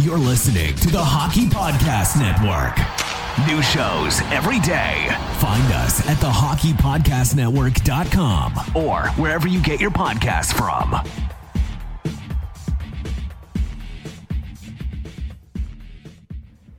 You're listening to the Hockey Podcast Network. New shows every day. Find us at thehockeypodcastnetwork.com or wherever you get your podcasts from.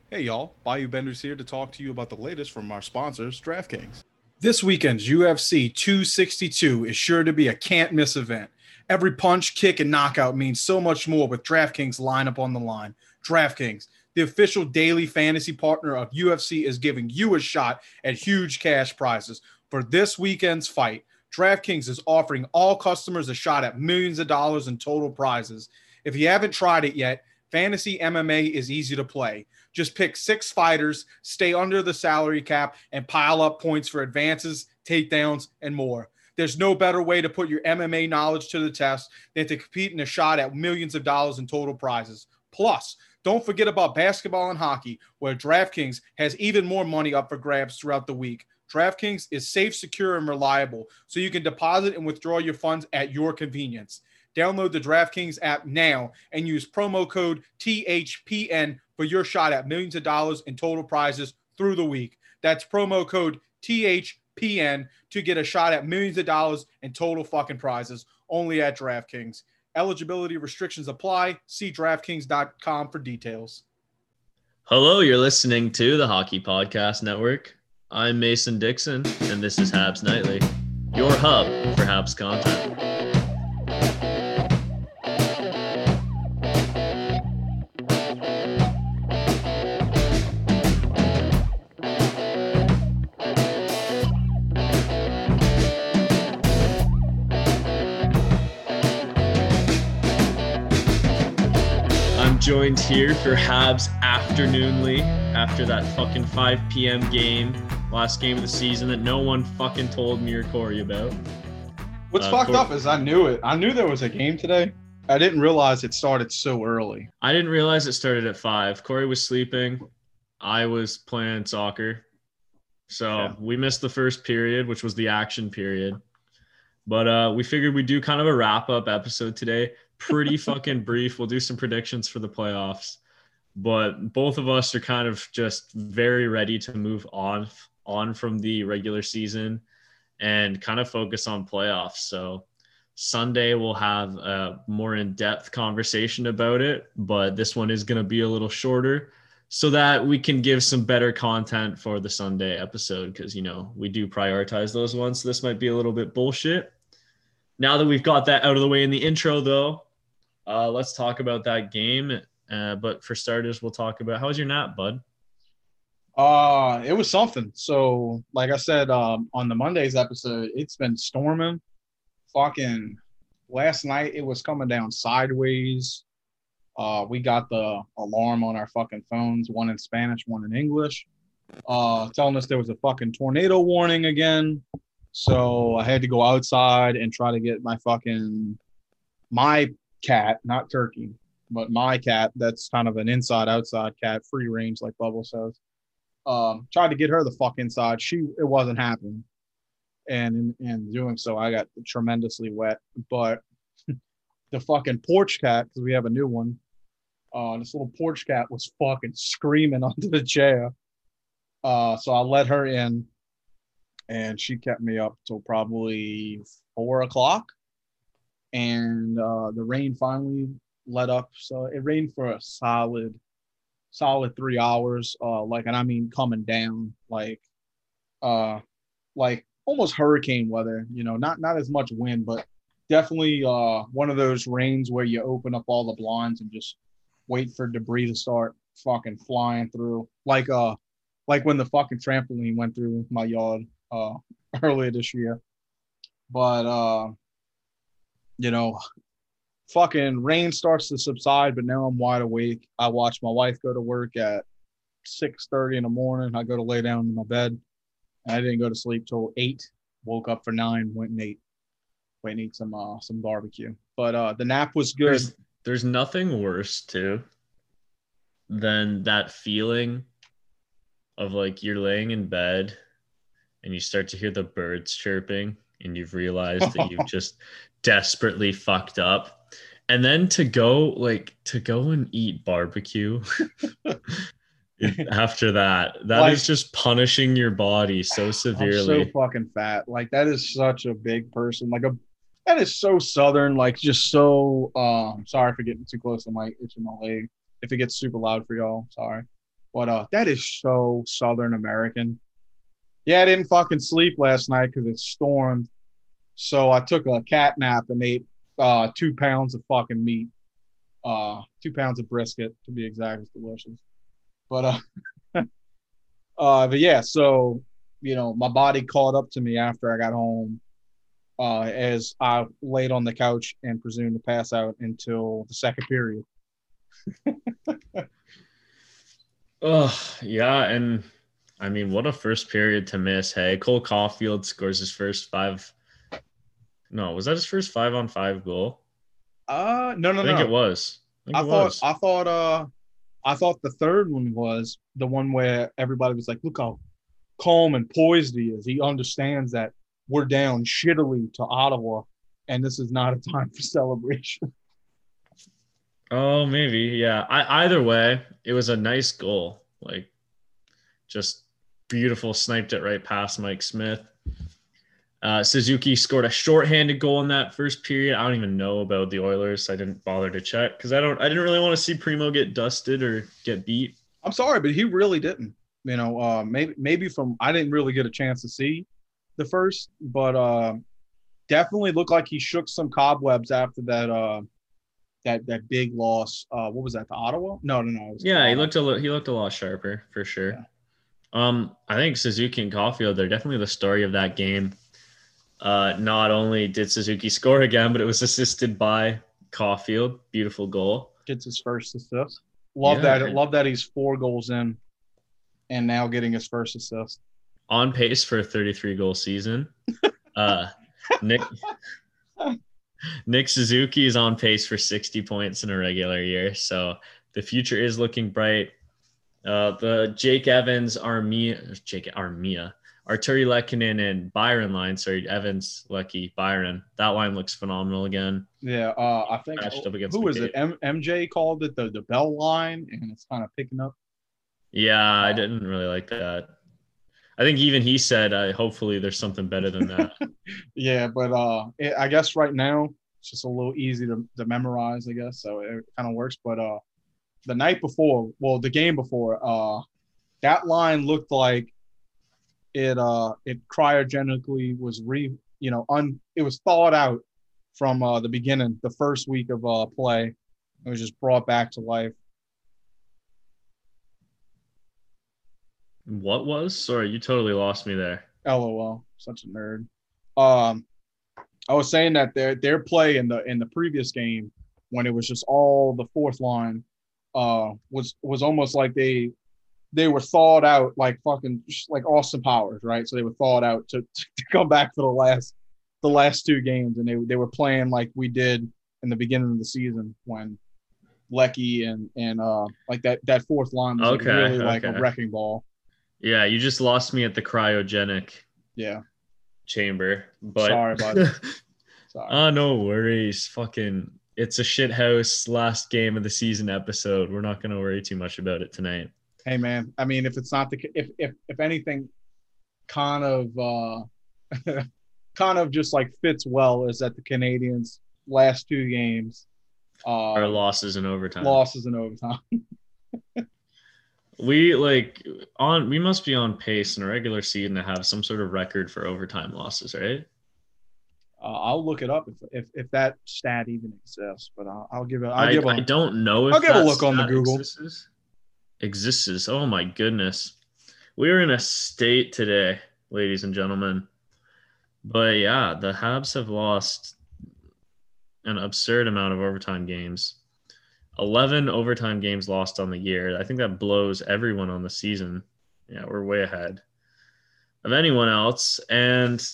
Hey y'all, Bayou Benders here to talk to you about the latest from our sponsors, DraftKings. This weekend's UFC 262 is sure to be a can't miss event. Every punch, kick, and knockout means so much more with DraftKings lineup on the line. DraftKings, the official daily fantasy partner of UFC, is giving you a shot at huge cash prizes. For this weekend's fight, DraftKings is offering all customers a shot at millions of dollars in total prizes. If you haven't tried it yet, fantasy MMA is easy to play. Just pick six fighters, stay under the salary cap, and pile up points for advances, takedowns, and more. There's no better way to put your MMA knowledge to the test than to compete in a shot at millions of dollars in total prizes. Plus, don't forget about basketball and hockey, where DraftKings has even more money up for grabs throughout the week. DraftKings is safe, secure, and reliable, so you can deposit and withdraw your funds at your convenience. Download the DraftKings app now and use promo code THPN for your shot at millions of dollars in total prizes through the week. That's promo code THPN to get a shot at millions of dollars in total fucking prizes only at DraftKings. Eligibility restrictions apply. See DraftKings.com for details. Hello, you're listening to the Hockey Podcast Network. I'm Mason Dixon, and this is Habs Nightly, your hub for Habs content. Here for Habs afternoonly after that fucking 5 p.m. game, last game of the season that no one fucking told me or Corey about. What's Uh, fucked up is I knew it. I knew there was a game today. I didn't realize it started so early. I didn't realize it started at five. Corey was sleeping. I was playing soccer. So Yeah. we missed the first period, which was the action period. But uh, we figured we'd do kind of a wrap up episode today. Pretty fucking brief. We'll do some predictions for the playoffs. But both of us are kind of just very ready to move on on from the regular season and kind of focus on playoffs. So Sunday we'll have a more in-depth conversation about it, but this one is going to be a little shorter so that we can give some better content for the Sunday episode because you know we do prioritize those ones. So this might be a little bit bullshit. Now that we've got that out of the way in the intro, though, uh, let's talk about that game. Uh, but for starters, we'll talk about how was your nap, bud? Uh, it was something. So, like I said, um, on the Monday's episode, it's been storming. Fucking last night, it was coming down sideways. Uh, we got the alarm on our fucking phones, one in Spanish, one in English, uh, telling us there was a fucking tornado warning again. So I had to go outside and try to get my fucking my cat, not turkey, but my cat. That's kind of an inside outside cat, free range, like Bubble says um, tried to get her the fuck inside. She it wasn't happening, and in, in doing so, I got tremendously wet. But the fucking porch cat, because we have a new one, uh, this little porch cat was fucking screaming under the chair. Uh, so I let her in, and she kept me up till probably four o'clock, and uh, the rain finally let up. So it rained for a solid solid three hours. Uh, like, and I mean coming down, like, uh, like almost hurricane weather. You know, not not as much wind, but definitely uh one of those rains where you open up all the blinds and just wait for debris to start fucking flying through. Like uh, like when the fucking trampoline went through my yard uh earlier this year. But uh, you know, fucking rain starts to subside, but now I'm wide awake. I watch my wife go to work at six thirty in the morning. I go to lay down in my bed. I didn't go to sleep till eight. Woke up for nine. Went and ate. Went and ate some uh, some barbecue. But uh, the nap was good. There's there's nothing worse too than that feeling of like you're laying in bed and you start to hear the birds chirping and you've realized that you've just desperately fucked up and then to go like to go and eat barbecue after that that is Like- just punishing your body so I'm severely so fucking fat. Like that is such a big person. Like a that is so southern. Like just so. Um, sorry for getting too close to my itching my leg. If it gets super loud for y'all, sorry. But uh, that is so Southern American. Yeah, I didn't fucking sleep last night because it stormed. So I took a cat nap and ate uh two pounds of fucking meat. Uh, two pounds of brisket to be exact. It's delicious. But uh, uh, but yeah. So you know, my body caught up to me after I got home. Uh, as I laid on the couch and presumed to pass out until the second period. oh yeah and i mean what a first period to miss hey cole caufield scores his first five no was that his first five on five goal Uh no no no. i think no. it was i I it thought was I thought uh I thought the third one was the one where everybody was like, look how calm and poised he is. He understands that we're down shittily to Ottawa and this is not a time for celebration. Oh, maybe. Yeah. I, either way, it was a nice goal. Like, just beautiful. Sniped it right past Mike Smith. Uh, Suzuki scored a shorthanded goal in that first period. I don't even know about the Oilers. I didn't bother to check because I don't. I didn't really want to see Primeau get dusted or get beat. I'm sorry, but he really didn't. You know, uh maybe maybe from I didn't really get a chance to see the first, but uh definitely looked like he shook some cobwebs after that uh that that big loss. Uh what was that, to Ottawa? No, no, no. it was to Yeah, he looked a he looked a lot sharper for sure. Yeah. Um, I think Suzuki and Caufield they're definitely the story of that game. Uh, not only did Suzuki score again, but it was assisted by Caufield. Beautiful goal. gets his first assist. Love Yeah. that. Love that he's four goals in, and now getting his first assist. On pace for a 33 goal season. Uh, Nick Nick Suzuki is on pace for 60 points in a regular year. So the future is looking bright. Uh, the Jake Evans, Armia, Jake Armia, Artturi Lehkonen, and Byron line. Sorry, Evans, Lucky, Byron. That line looks phenomenal again. Yeah, uh, I think Matched up against who was McCabe. it? M- MJ called it the the bell line, and it's kind of picking up. Yeah, I didn't really like that. I think even he said, uh, hopefully there's something better than that. Yeah, but uh, it, I guess right now it's just a little easy to, to memorize. I guess so it kind of works. But uh, the night before, well, the game before, uh, that line looked like it uh it cryogenically was re you know un it was thawed out from uh the beginning the first week of uh play it was just brought back to life what was? Sorry, you totally lost me there. lol such a nerd um i was saying that their their play in the in the previous game when it was just all the fourth line uh was was almost like they they were thawed out like fucking like Austin Powers, right? So they were thawed out to, to come back for the last the last two games, and they they were playing like we did in the beginning of the season when Lecky and and uh like that that fourth line was like Okay, really like okay. a wrecking ball. Yeah, you just lost me at the cryogenic Yeah, chamber. But Sorry, bud. sorry. oh, no worries. Fucking, it's a shit house last game of the season episode. We're not gonna worry too much about it tonight. hey man, I mean if it's not the if if if anything, kind of uh kind of just like fits well is that the Canadiens last two games uh Our losses in overtime. losses in overtime. We like on. We must be on pace in a regular season to have some sort of record for overtime losses, right? Uh, I'll look it up if, if if that stat even exists, but I'll, I'll give it. I'll I, give I a, don't know if I'll give a look on the Google. Exists. exists. Oh my goodness, we are in a state today, ladies and gentlemen. But yeah, the Habs have lost an absurd amount of overtime games. 11 overtime games lost on the year. I think that blows everyone on the season. Yeah, we're way ahead of anyone else. And,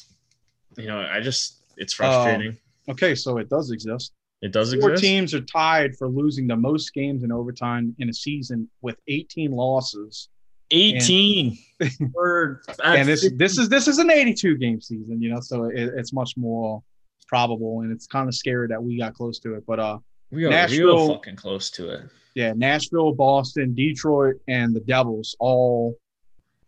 you know, I just, it's frustrating. okay, so it does exist. it does Four exist. teams are tied for losing the most games in overtime in a season with 18 losses. 18. We're and this this is this is an 82 game season, you know, so it, it's much more probable, and it's kind of scary that we got close to it. But uh, We are Nashville- real fucking close to it. yeah, Nashville, Boston, Detroit, and the Devils all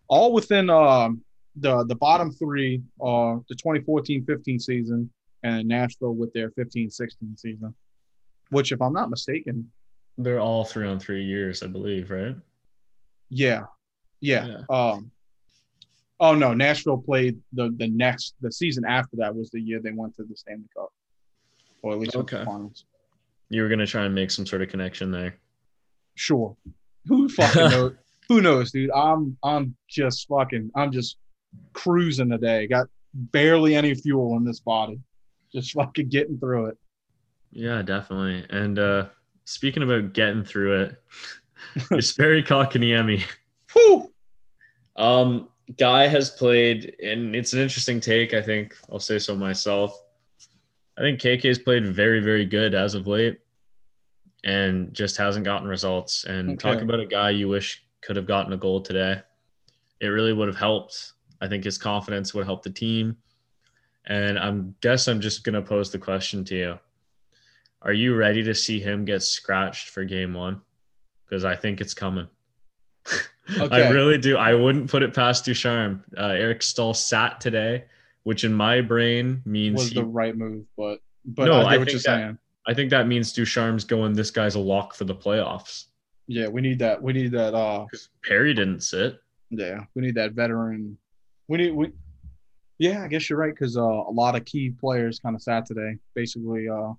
all within um the the bottom three are the 2014-15 season and Nashville with their 15-16 season. Which if I'm not mistaken, They're all three on three years, I believe, right? yeah. Yeah. Yeah. Um Oh no, Nashville played the the next the season after that was the year they went to the Stanley Cup. Or at least to the finals. You were gonna try and make some sort of connection there. Sure. Who fucking knows? Who knows, dude? I'm I'm just fucking I'm just cruising today. Got barely any fuel in this body. Just fucking getting through it. Yeah, definitely. And uh speaking about getting through it, Jesperi Kotkaniemi. Whew. Um, Guy has played, and it's an interesting take. I think I'll say so myself. I think KK has played very, very good as of late, and just hasn't gotten results. And talk about a guy you wish could have gotten a goal today. It really would have helped. I think his confidence would help the team. And I'm guess I'm just gonna pose the question to you: Are you ready to see him get scratched for game one? Because I think it's coming. I really do. I wouldn't put it past Ducharme. Uh, Eric Staal sat today, which in my brain means Was he, the right move, but but No, I, I what think that- saying. I think that means Ducharme's going. This guy's a lock for the playoffs. Yeah, we need that. We need that uh Perry didn't sit. yeah, we need that veteran. We need we yeah, I guess you're right, because uh, a lot of key players kind of sat today. Basically, uh,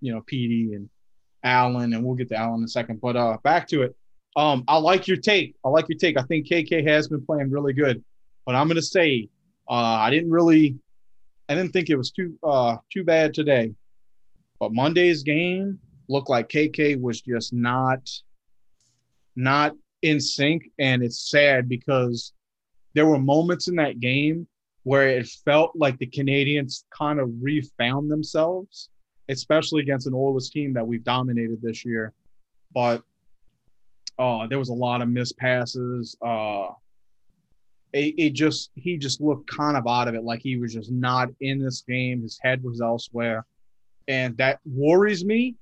you know, PD and Allen, and we'll get to Allen in a second. But uh, back to it. Um, I like your take. I like your take. I think KK has been playing really good, but I'm gonna say uh, I didn't really, I didn't think it was too uh too bad today. But Monday's game looked like KK was just not, not in sync, and it's sad because there were moments in that game where it felt like the Canadiens kind of refound themselves, especially against an Oilers team that we've dominated this year. But uh, there was a lot of missed passes. Uh, it, it just he just looked kind of out of it, like he was just not in this game. His head was elsewhere, and that worries me.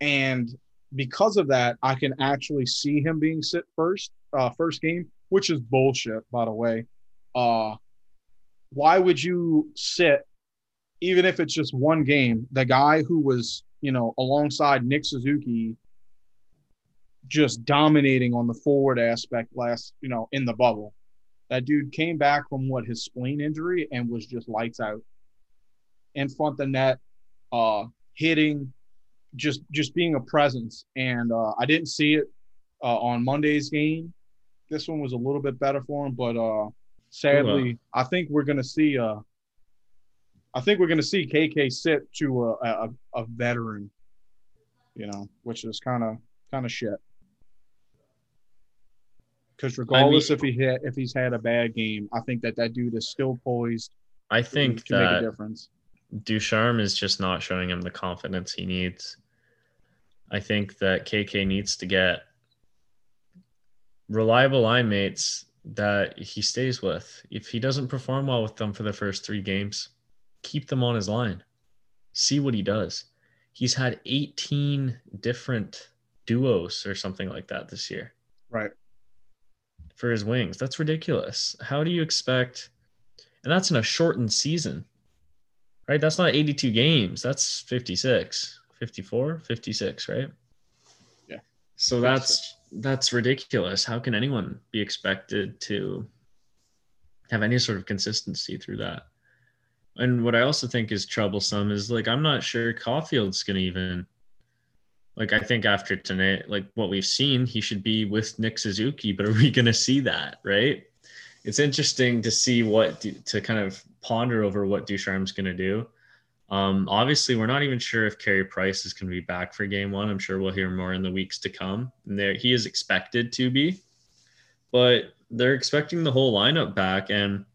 And because of that, I can actually see him being sit first, uh, first game, which is bullshit, by the way. Uh, why would you sit, even if it's just one game, the guy who was, you know, alongside Nick Suzuki, just dominating on the forward aspect last, you know, in the bubble. That dude came back from what his spleen injury and was just lights out in front of the net, uh, hitting, just just being a presence. And uh, I didn't see it uh, on Monday's game. This one was a little bit better for him, but uh, sadly, I think we're gonna see. Uh, I think we're gonna see KK sit to a a, a veteran, you know, which is kind of kind of shit. Because regardless if he had, if he's had a bad game, I think that that dude is still poised I to, think to make a that difference. Ducharme is just not showing him the confidence he needs. I think that KK needs to get reliable line mates that he stays with. If he doesn't perform well with them for the first three games, keep them on his line. See what he does. He's had 18 different duos or something like that this year Right. for his wings. That's ridiculous. How do you expect? And that's in a shortened season, right? That's not 82 games. That's 56, 54, 56, right? Yeah. So that's that's ridiculous. How can anyone be expected to have any sort of consistency through that? And what I also think is troublesome is like I'm not sure Caufield's gonna even like I think after tonight, like what we've seen, he should be with Nick Suzuki, but are we gonna see that, right? It's interesting to see what to kind of ponder over what Ducharme's gonna do. Um, obviously, we're not even sure if Carey Price is going to be back for game one. I'm sure we'll hear more in the weeks to come. And there, he is expected to be, but they're expecting the whole lineup back. And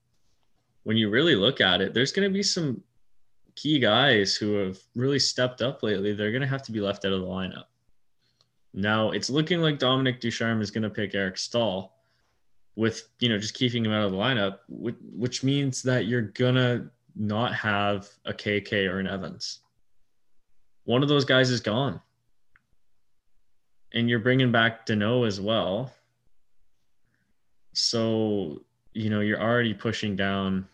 when you really look at it, there's going to be some key guys who have really stepped up lately. They're going to have to be left out of the lineup. Now it's looking like Dominic Ducharme is going to pick Eric Staal with, you know, just keeping him out of the lineup, which, which means that you're going to not have a KK or an Evans. One of those guys is gone. and you're bringing back Danault as well. So, you know, you're already pushing down.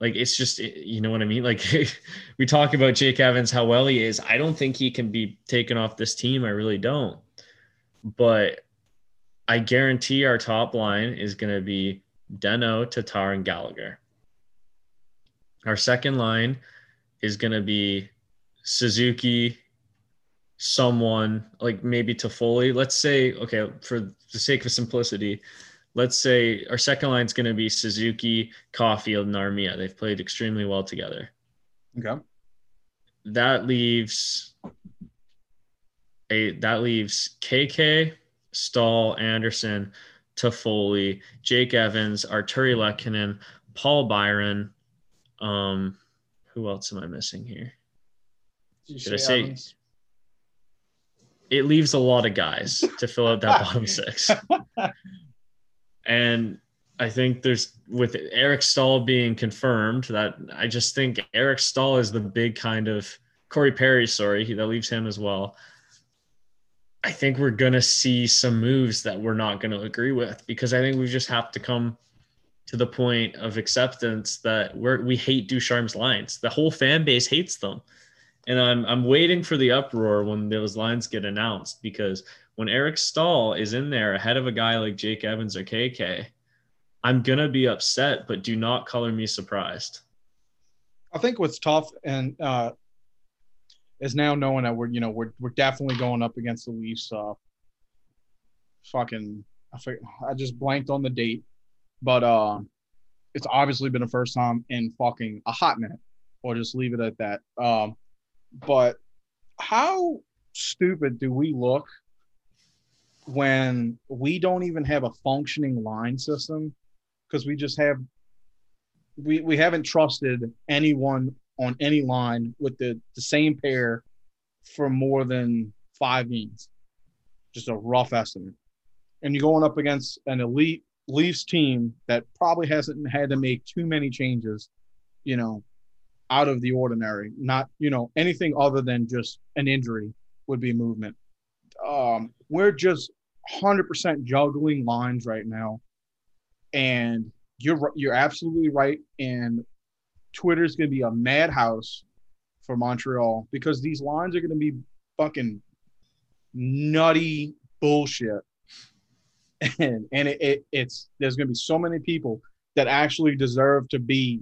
Like, it's just, you know what I mean? Like, we talk about Jake Evans, how well he is. I don't think he can be taken off this team. I really don't. But I guarantee our top line is going to be Danault, Tatar, and Gallagher. Our second line is going to be Suzuki, someone like maybe Toffoli. Let's say, okay, for the sake of simplicity, let's say our second line is going to be Suzuki, Caufield, and Armia. They've played extremely well together. Okay. That leaves a that leaves KK, Staal, Anderson, Toffoli, Jake Evans, Artturi Lehkonen, Paul Byron. Um, who else am I missing here? Should I say? Evans? It leaves a lot of guys to fill out that bottom six. and I think there's with Eric Staal being confirmed that I just think Eric Staal is the big kind of Corey Perry, sorry, that leaves him as well. I think we're gonna see some moves that we're not gonna agree with because I think we just have to come to the point of acceptance that we're we hate Ducharme's lines. The whole fan base hates them. And I'm I'm waiting for the uproar when those lines get announced because when Eric Staal is in there ahead of a guy like Jake Evans or KK, I'm gonna be upset, but do not color me surprised. I think what's tough and uh, is now knowing that we're you know we're we're definitely going up against the Leafs. Uh, fucking, I I just blanked on the date, but uh, it's obviously been the first time in fucking a hot minute. Or just leave it at that. Um, but how stupid do we look when we don't even have a functioning line system because we just have we we haven't trusted anyone on any line with the, the same pair for more than five games. Just a rough estimate. And you're going up against an elite Leafs team that probably hasn't had to make too many changes, you know, out of the ordinary. Not, you know, anything other than just an injury would be movement. Um, we're just 100% juggling lines right now. And you're you're absolutely right. And Twitter's going to be a madhouse for Montreal because these lines are going to be fucking nutty bullshit. And and it, it, it's there's going to be so many people that actually deserve to be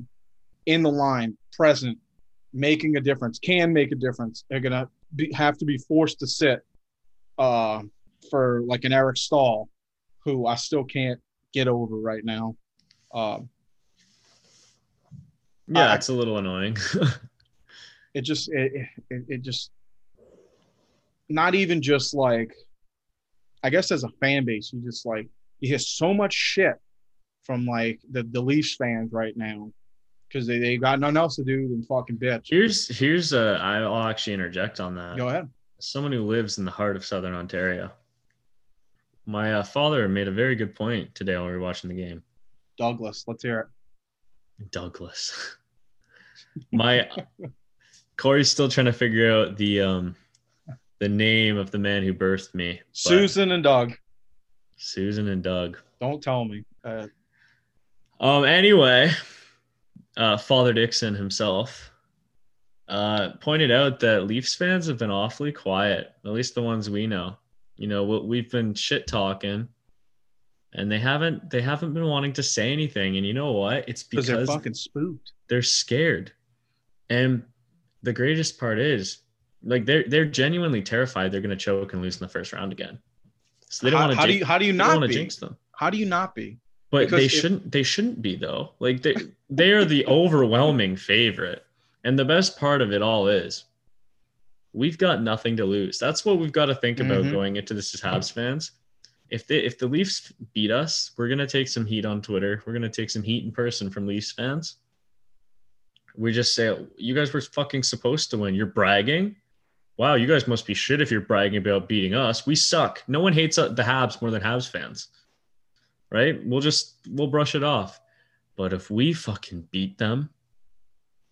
in the line, present, making a difference, can make a difference. They're going to be, have to be forced to sit uh, for like an Eric Staal, who I still can't get over right now. Um, yeah, it's a little annoying. it just it, it, it just not even just like I guess as a fan base, you just like you hear so much shit from like the, the Leafs fans right now because they, they got nothing else to do than fucking bitch. Here's here's a I'll actually interject on that. Go ahead. Someone who lives in the heart of Southern Ontario. My uh, father made a very good point today while we were watching the game. Douglas, let's hear it. Douglas. My Corey's still trying to figure out the um the name of the man who birthed me. Susan and Doug. Susan and Doug. Don't tell me. Uh, um. Anyway, uh, Father Dixon himself uh, pointed out that Leafs fans have been awfully quiet, at least the ones we know. You know, we've been shit talking and they haven't they haven't been wanting to say anything. And you know what? It's because they're fucking spooked. They're scared. And the greatest part is like they're they're genuinely terrified they're gonna choke and lose in the first round again. So they don't want to. How, do you how do you not be? jinx them? How do you not be? But because they if, shouldn't they shouldn't be though. Like they they are the overwhelming favorite. And the best part of it all is we've got nothing to lose. That's what we've got to think about mm-hmm. going into this as Habs fans if they if the Leafs beat us, we're gonna take some heat on Twitter. We're gonna take some heat in person from Leafs fans. We just say you guys were fucking supposed to win. You're bragging. Wow, you guys must be shit if you're bragging about beating us. We suck. No one hates uh, the Habs more than Habs fans, right? We'll just we'll brush it off. But if we fucking beat them,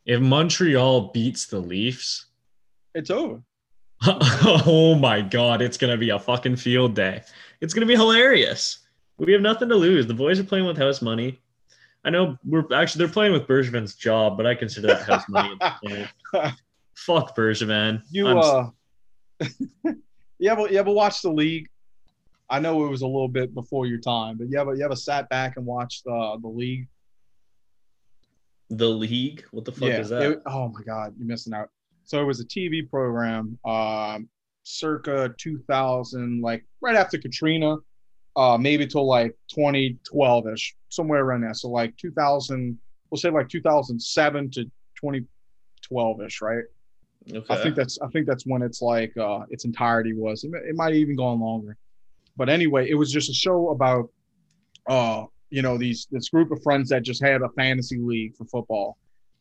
if Montreal beats the Leafs, it's over. oh my god, it's gonna be a fucking field day. It's gonna be hilarious. We have nothing to lose. The boys are playing with house money. I know we're actually they're playing with Bergevin's job, but I consider that house money. at this point. Fuck Bergevin. You I'm- uh, you ever you ever watched the league? I know it was a little bit before your time, but you ever you ever sat back and watched uh, the league? the league. What the fuck is that? it- oh my god, you're missing out. So it was a TV program, um, circa 2000, like right after Katrina, uh, maybe till like 2012 ish, somewhere around there. So like 2000, we'll say like 2007 to 2012 ish, right? Okay. I think that's I think that's when it's like uh, its entirety was. It, it might have even gone longer, but anyway, it was just a show about uh, you know these this group of friends that just had a fantasy league for football,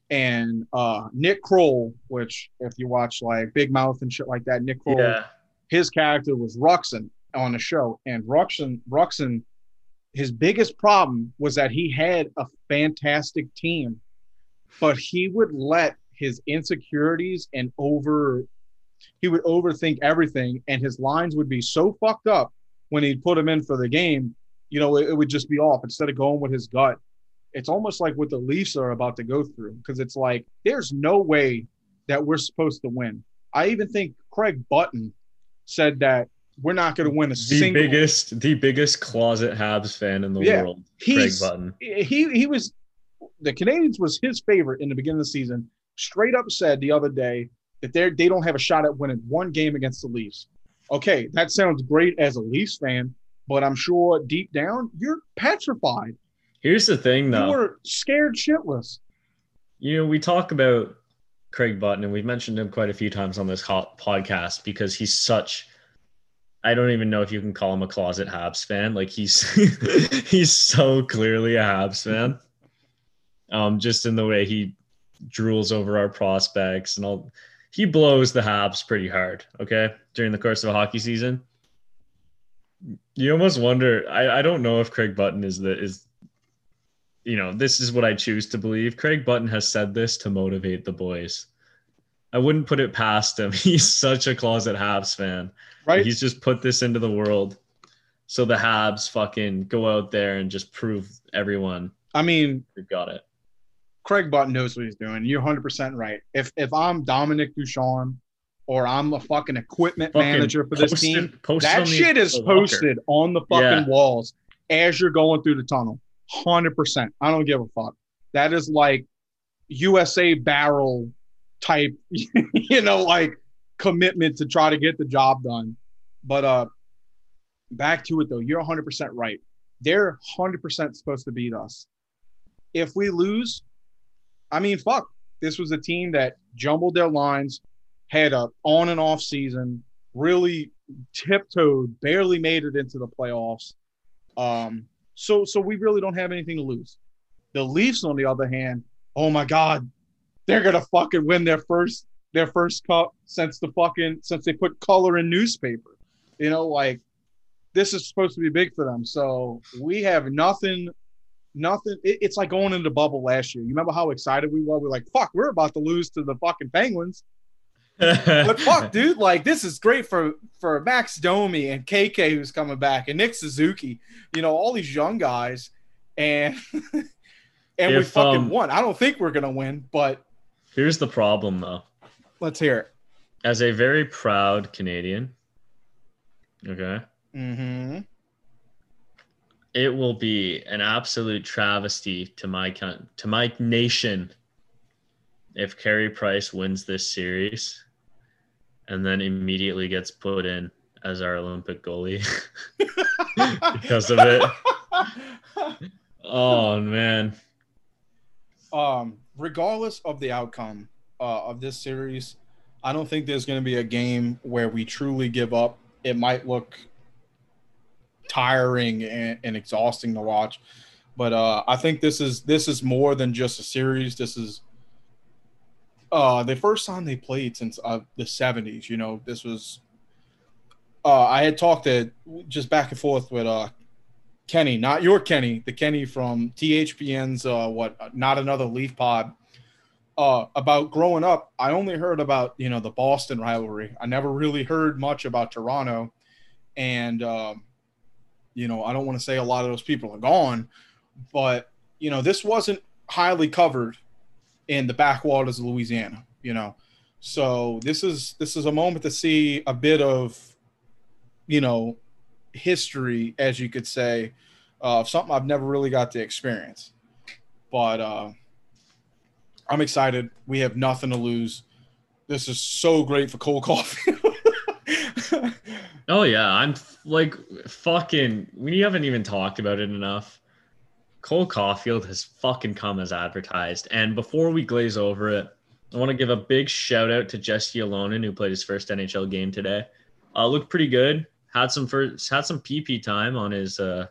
and uh, Nick Kroll, which if you watch like Big Mouth and shit like that, Nick Kroll, yeah. his character was Ruxin on the show, and Ruxin Ruxin, his biggest problem was that he had a fantastic team, but he would let his insecurities and over he would overthink everything and his lines would be so fucked up when he'd put him in for the game you know it, it would just be off instead of going with his gut it's almost like what the leafs are about to go through because it's like there's no way that we're supposed to win i even think craig button said that we're not going to win a The single biggest, the biggest closet Habs fan in the Yeah. world. Craig Button. he he was the Canadiens was his favorite in the beginning of the season. Straight up said the other day that they they don't have a shot at winning one game against the Leafs. Okay, that sounds great as a Leafs fan, but I'm sure deep down you're petrified. Here's the thing, though. You were scared shitless. you know, we talk about Craig Button, and we've mentioned him quite a few times on this hot podcast because he's such. I don't even know if you can call him a closet Habs fan. Like he's he's so clearly a Habs fan. Um, just in the way he drools over our prospects and all. He blows the Habs pretty hard. Okay, during the course of a hockey season. You almost wonder. I, I don't know if Craig Button is the is you know, this is what I choose to believe. Craig Button has said this to motivate the boys. I wouldn't put it past him. He's such a closet Habs fan. Right? He's just put this into the world so the Habs fucking go out there and just prove everyone I mean, we've got it. Craig Button knows what he's doing. You're 100% right. If if I'm Dominic Ducharme or I'm a fucking equipment Fucking manager for this post it- team, post it that the- shit is the locker. posted on the fucking Yeah. walls as you're going through the tunnel. 100%. I don't give a fuck. That is like USA barrel type, you know, like commitment to try to get the job done. But uh back to it though, you're 100% right. They're 100% supposed to beat us. If we lose, I mean, fuck. This was a team that jumbled their lines, had a on and off season, really tiptoed, barely made it into the playoffs. Um, so so we really don't have anything to lose. The Leafs, on the other hand, oh my god, they're gonna fucking win their first their first cup since the fucking since they put color in newspaper. You know, like this is supposed to be big for them. So we have nothing, nothing. It, it's like going into the bubble last year. You remember how excited we were? We're like, fuck, we're about to lose to the fucking Penguins. But fuck, dude, like this is great for for Max Domi and KK who's coming back and Nick Suzuki. You know, all these young guys, and and we fucking um, won. I don't think we're gonna win, but Here's the problem though. let's hear it. As a very proud Canadian, okay, Mm-hmm. It will be an absolute travesty to my to my nation if Carey Price wins this series and then immediately gets put in as our Olympic goalie because of it. Oh man. um, regardless of the outcome uh, of this series, I don't think there's going to be a game where we truly give up. It might look tiring and, and exhausting to watch, but uh, I think this is this is more than just a series. This is uh, the first time they played since uh, the '70s. You know, this was. Uh, I had talked to just back and forth with uh, Kenny, not your Kenny, the Kenny from THPN's uh, what? Not another Leaf Pod, uh, about growing up, I only heard about you know the Boston rivalry. I never really heard much about Toronto, and um, you know I don't want to say a lot of those people are gone, but you know this wasn't highly covered in the backwaters of Louisiana. You know, so this is this is a moment to see a bit of, you know, history, as you could say, of something I've never really got to experience. But uh, I'm excited. We have nothing to lose. This is so great for cold Coffee. Oh yeah, I'm like fucking. We haven't even talked about it enough. Cole Caufield has fucking come as advertised. And before we glaze over it, I want to give a big shout out to Jesse Ylonen, who played his first NHL game today. Uh, looked pretty good. Had some first, had some PP time on his uh,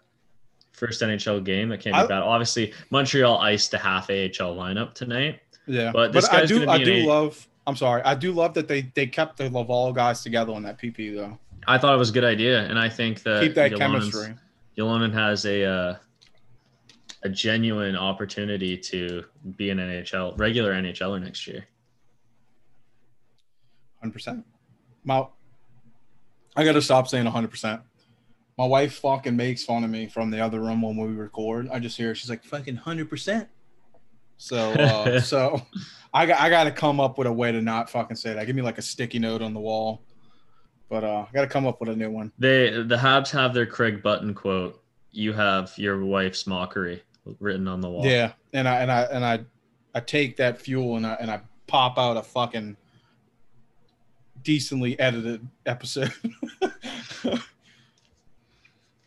first NHL game. That can't be I- bad. Obviously, Montreal iced a half AHL lineup tonight. yeah, But this I guy's do gonna I be do an A- love. I'm sorry. I do love that they they kept the Laval guys together on that PP though. I thought it was a good idea, and I think that Keep that chemistry. Ylonen has a uh, a genuine opportunity to be an NHL regular NHLer next year. Hundred percent. My, I gotta stop saying hundred percent. My wife fucking makes fun of me from the other room when we record. I just hear she's like fucking hundred percent. So, uh, so I got I got to come up with a way to not fucking say that. Give me like a sticky note on the wall. But uh, I got to come up with a new one. They the Habs have their Craig Button quote. You have your wife's mockery written on the wall. Yeah, and I and I and I I take that fuel and I and I pop out a fucking decently edited episode.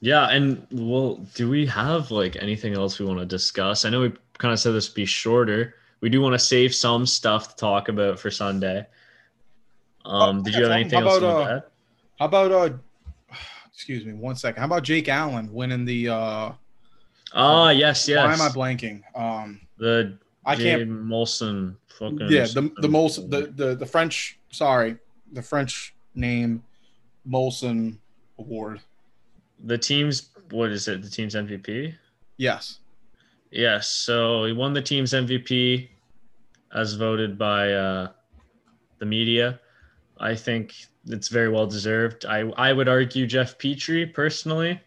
Yeah, and well, do we have like anything else we want to discuss? I know we kind of said this would be shorter. We do want to save some stuff to talk about for Sunday. Um, Oh, did you have anything how else about, uh, to add? How about uh excuse me one second. How about Jake Allen winning the uh Ah, yes, yes. why am I blanking? Um the I can't Molson fucking yeah, the the most the, the the French sorry, the French name Molson Award. the team's what is it? The team's MVP. Yes. Yes. So he won the team's MVP as voted by uh, the media. I think it's very well deserved. I, I would argue Jeff Petry personally,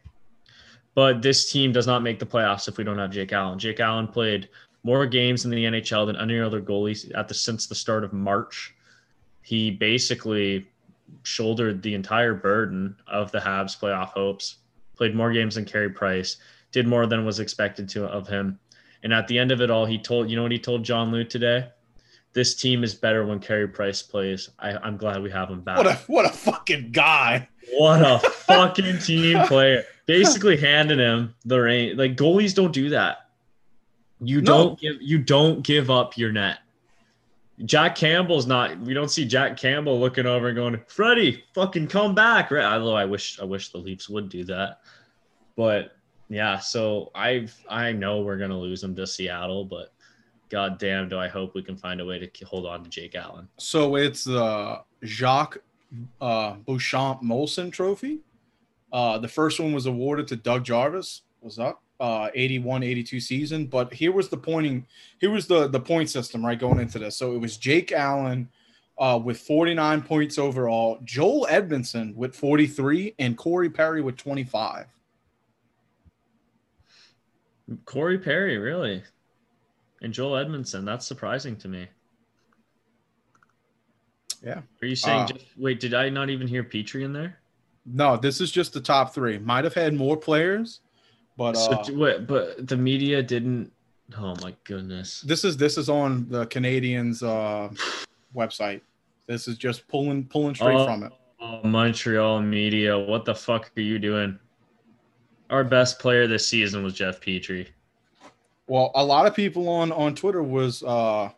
but this team does not make the playoffs if we don't have Jake Allen. Jake Allen played more games in the NHL than any other goalie at the since the start of March. He basically shouldered the entire burden of the Habs playoff hopes. Played more games than Carey Price did more than was expected to of him. And at the end of it all, he told you know what he told John Lute today? This team is better when Carey Price plays. I, I'm glad we have him back. What a what a fucking guy. What a fucking team player. Basically handing him the reign. Like goalies don't do that. You No. don't give you don't give up your net. Jack Campbell's not we don't see Jack Campbell looking over and going, Freddie, fucking come back. Right. Although I wish I wish the Leafs would do that. But yeah, so I've I know we're gonna lose him to Seattle, but god damn do I hope we can find a way to hold on to Jake Allen. So it's the Jacques uh, Beauchamp Molson Trophy. Uh, the first one was awarded to Doug Jarvis. Was up uh, 81, 82 season. But here was the pointing. Here was the the point system right going into this. So it was Jake Allen uh, with 49 points overall, Joel Edmundson with 43, and Corey Perry with 25. Corey Perry, really? And Joel Edmundson. That's surprising to me. Yeah. Are you saying? Uh, just, wait, did I not even hear Petry in there? No, this is just the top three. Might have had more players, but uh, so, wait, but the media didn't. Oh my goodness. this is this is on the Canadiens uh, website. This is just pulling pulling straight Oh. from it. Oh, Montreal media, what the fuck are you doing? Our best player this season was Jeff Petry. Well, a lot of people on on Twitter was uh,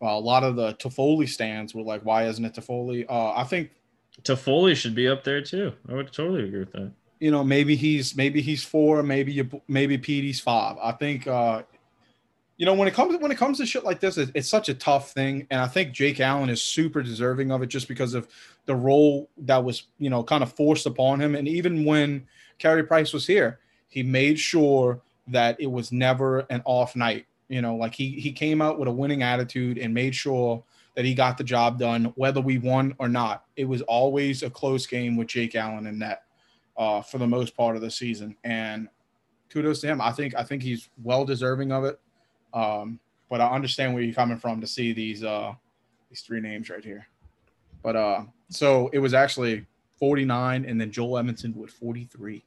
a lot of the Toffoli stands were like, "Why isn't it Toffoli?" Uh, I think Toffoli should be up there too. I would totally agree with that. you know maybe he's maybe he's four, maybe you maybe Petey's five. I think uh, you know when it comes when it comes to shit like this, it, it's such a tough thing, and I think Jake Allen is super deserving of it just because of the role that was you know kind of forced upon him, and even when Carey Price was here, he made sure that it was never an off night You know, like he he came out with a winning attitude and made sure that he got the job done, whether we won or not. It was always a close game with Jake Allen and net uh, for the most part of the season. And kudos to him. I think I think he's well deserving of it. Um, but I understand where you're coming from to see these uh, these three names right here. But uh, so it was actually 49, and then Joel Edmundson with 43.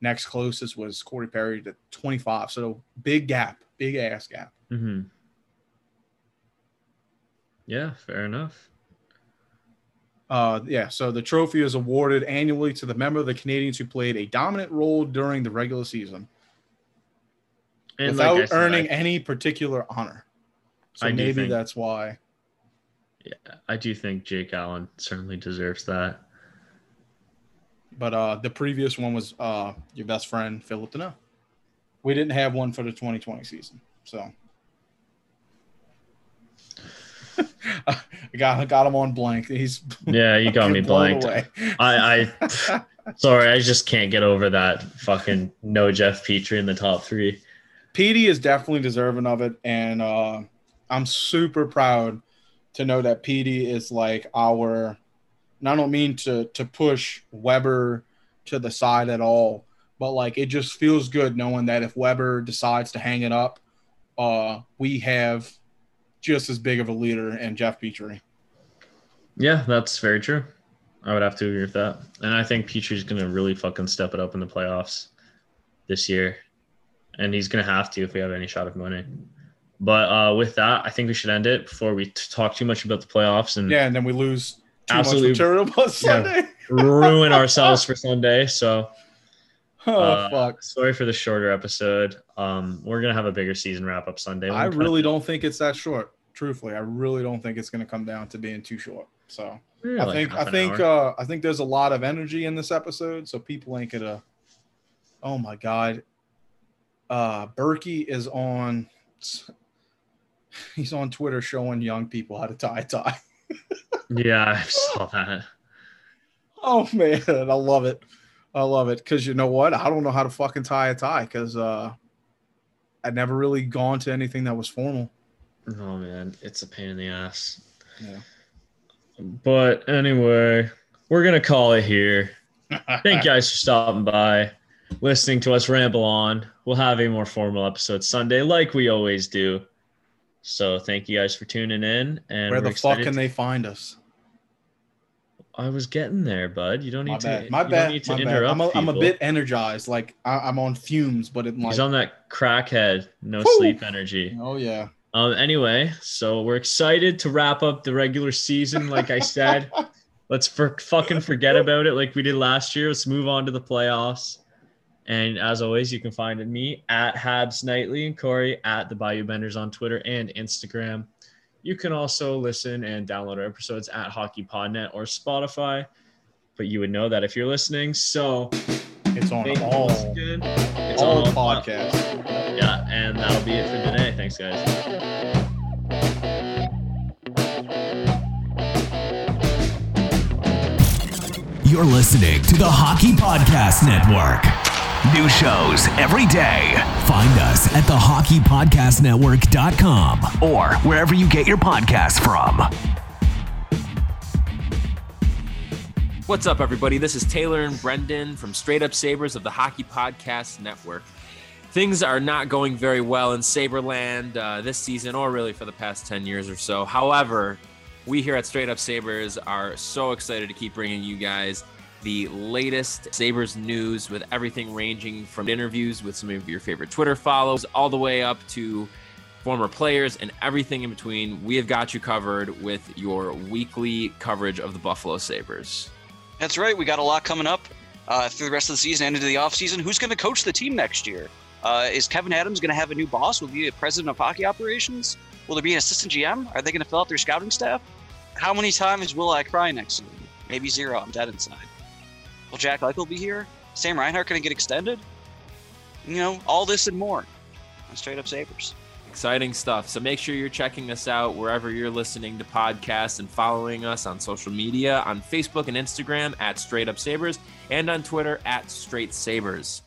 Next closest was Corey Perry to 25. So big gap, big ass gap. Mm-hmm. Yeah, fair enough. Uh, yeah, so the trophy is awarded annually to the member of the Canadiens who played a dominant role during the regular season And without like said, earning I, any particular honor. So I maybe think- that's why. Yeah, I do think Jake Allen certainly deserves that. But uh, the previous one was uh, your best friend Phillip Danault. We didn't have one for the 2020 season, so I got I got him on blank. He's Yeah, you got me blanked. I, I sorry, I just can't get over that fucking no Jeff Petry in the top three. Petey is definitely deserving of it, and uh, I'm super proud to know that Petey is like our. And I don't mean to to push Weber to the side at all, but like it just feels good knowing that if Weber decides to hang it up, uh, we have just as big of a leader in Jeff Petry. Yeah, that's very true. I would have to agree with that. And I think Petry's gonna really fucking step it up in the playoffs this year. And he's gonna have to if we have any shot of winning. But uh, with that, I think we should end it before we t- talk too much about the playoffs and Yeah, and then we lose too Absolutely. much material by Sunday. ruin ourselves for Sunday. So Oh uh, fuck! sorry for the shorter episode. Um, we're gonna have a bigger season wrap up Sunday. I really don't think it's that short. Truthfully, I really don't think it's going to come down to being too short. So Yeah, I think I think uh, I think there's a lot of energy in this episode, so people ain't gonna. Oh my god, uh, Berkey is on. He's on Twitter showing young people how to tie a tie. yeah, I saw that. Oh man, I love it. I love it because you know what? I don't know how to fucking tie a tie because uh, I'd never really gone to anything that was formal. Oh man, it's a pain in the ass. Yeah. But anyway, we're gonna call it here. Thank you guys for stopping by, listening to us ramble on. We'll have a more formal episode Sunday, like we always do. So thank you guys for tuning in. And Where the fuck can to- they find us? I was getting there, bud. You don't need My to. bad. My bad. need to My bad. interrupt I'm a, I'm a bit energized. Like I, I'm on fumes, but it like He's on that crackhead, no Woo! sleep energy. oh yeah. Um. Anyway, so we're excited to wrap up the regular season. Like I said, let's for, fucking forget about it, like we did last year. Let's move on to the playoffs. And as always, you can find me at Habs Nightly and Corey at the Bayou Benders on Twitter and Instagram. You can also listen and download our episodes at HockeyPodNet or Spotify. But you would know that if you're listening. So It's on all once. It's all on podcasts. Yeah, and that'll be it for today. Thanks, guys. You're listening to the Hockey Podcast Network. New shows every day. Find us at thehockeypodcastnetwork.com or wherever you get your podcasts from. What's up, everybody? This is Taylor and Brendan from Straight Up Sabres of the Hockey Podcast Network. Things are not going very well in Saberland uh, this season, or really for the past 10 years or so. However, we here at Straight Up Sabres are so excited to keep bringing you guys the latest Sabres news with everything ranging from interviews with some of your favorite Twitter follows all the way up to former players and everything in between. We have got you covered with your weekly coverage of the Buffalo Sabres. That's right. We got a lot coming up uh, through the rest of the season and into the offseason. Who's going to coach the team next year? Uh, is Kevyn Adams going to have a new boss? Will he be a president of hockey operations? Will there be an assistant GM? Are they going to fill out their scouting staff? How many times will I cry next season? Maybe zero. I'm dead inside. Will Jack Eichel be here? Sam Reinhart going to get extended? You know, all this and more on Straight Up Sabres. Exciting stuff. So make sure you're checking us out wherever you're listening to podcasts and following us on social media on Facebook and Instagram at Straight Up Sabres and on Twitter at Straight Sabres.